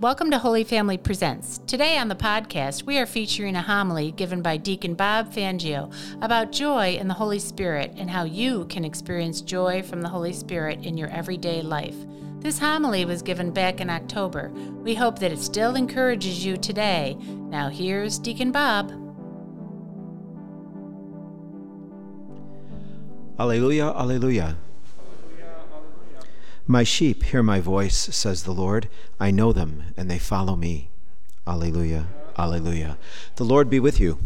Welcome to Holy Family Presents. Today on the podcast, we are featuring a homily given by Deacon Bob Fangio about joy in the Holy Spirit and how you can experience joy from the Holy Spirit in your everyday life. This homily was given back in October. We hope that it still encourages you today. Now, here's Deacon Bob. Alleluia, alleluia. My sheep hear my voice, says the Lord. I know them, and they follow me. Alleluia, alleluia. The Lord be with you.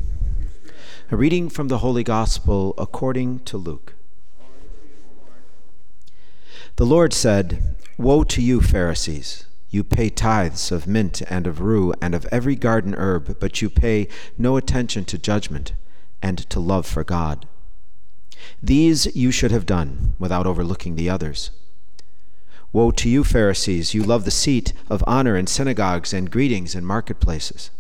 A reading from the Holy Gospel according to Luke. The Lord said, Woe to you, Pharisees! You pay tithes of mint and of rue and of every garden herb, but you pay no attention to judgment and to love for God. These you should have done without overlooking the others. Woe to you, Pharisees! You love the seat of honor in synagogues and greetings in marketplaces.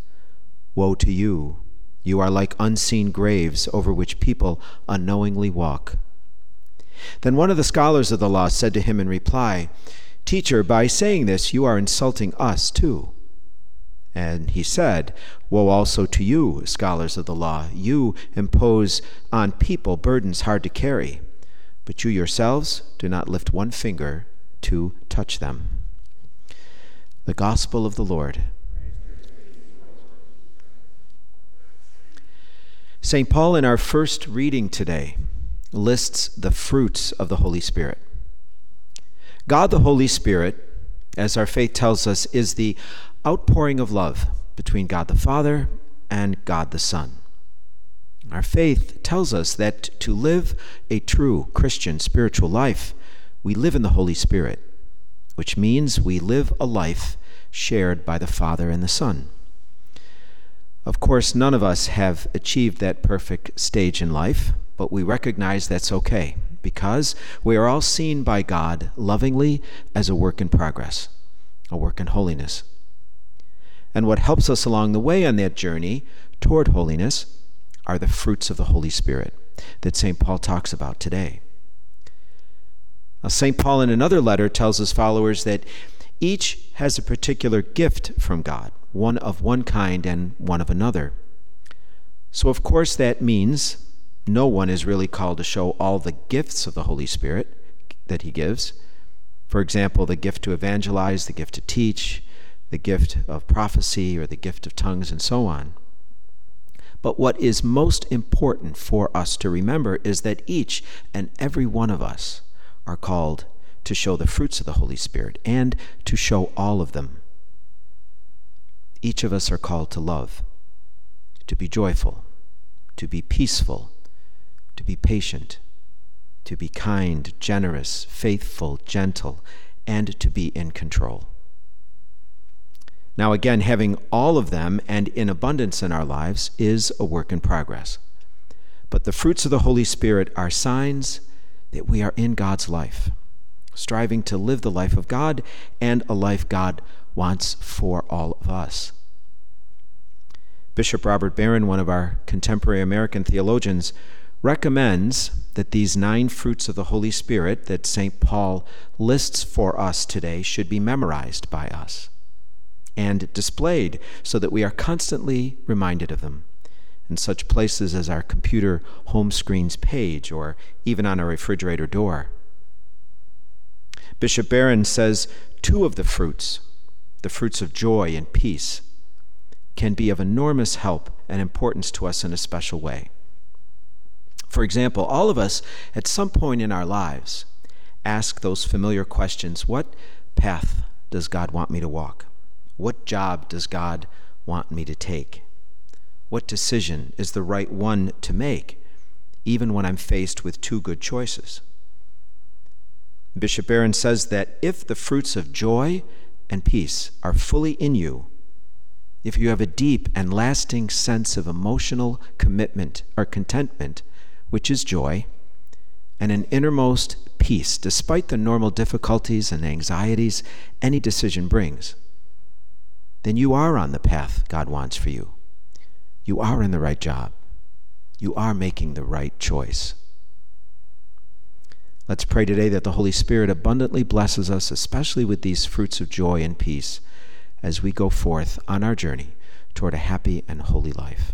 Woe to you! You are like unseen graves over which people unknowingly walk. Then one of the scholars of the law said to him in reply, Teacher, by saying this, you are insulting us too. And he said, Woe also to you, scholars of the law! You impose on people burdens hard to carry, but you yourselves do not lift one finger to touch them. The Gospel of the Lord. St. Paul, in our first reading today, lists the fruits of the Holy Spirit. God the Holy Spirit, as our faith tells us, is the outpouring of love between God the Father and God the Son. Our faith tells us that to live a true Christian spiritual life, we live in the Holy Spirit, which means we live a life shared by the Father and the Son. Of course, none of us have achieved that perfect stage in life, but we recognize that's okay because we are all seen by God lovingly as a work in progress, a work in holiness. And what helps us along the way on that journey toward holiness are the fruits of the Holy Spirit that St. Paul talks about today. St. Paul, in another letter, tells his followers that each has a particular gift from God, one of one kind and one of another. So, of course, that means no one is really called to show all the gifts of the Holy Spirit that he gives. For example, the gift to evangelize, the gift to teach, the gift of prophecy, or the gift of tongues, and so on. But what is most important for us to remember is that each and every one of us are called to show the fruits of the Holy Spirit and to show all of them. Each of us are called to love, to be joyful, to be peaceful, to be patient, to be kind, generous, faithful, gentle, and to be in control. Now, again, having all of them and in abundance in our lives is a work in progress. But the fruits of the Holy Spirit are signs that we are in God's life, striving to live the life of God and a life God wants for all of us. Bishop Robert Barron, one of our contemporary American theologians, recommends that these nine fruits of the Holy Spirit that St. Paul lists for us today should be memorized by us and displayed so that we are constantly reminded of them in such places as our computer home screen's page or even on a refrigerator door. Bishop Barron says two of the fruits, the fruits of joy and peace, can be of enormous help and importance to us in a special way. For example, all of us at some point in our lives ask those familiar questions What path does God want me to walk? What job does God want me to take? What decision is the right one to make, even when I'm faced with two good choices. Bishop Barron says that if the fruits of joy and peace are fully in you, if you have a deep and lasting sense of emotional commitment or contentment, which is joy, and an innermost peace despite the normal difficulties and anxieties any decision brings, then you are on the path God wants for you you are in the right job. You are making the right choice. Let's pray today that the Holy Spirit abundantly blesses us, especially with these fruits of joy and peace, as we go forth on our journey toward a happy and holy life.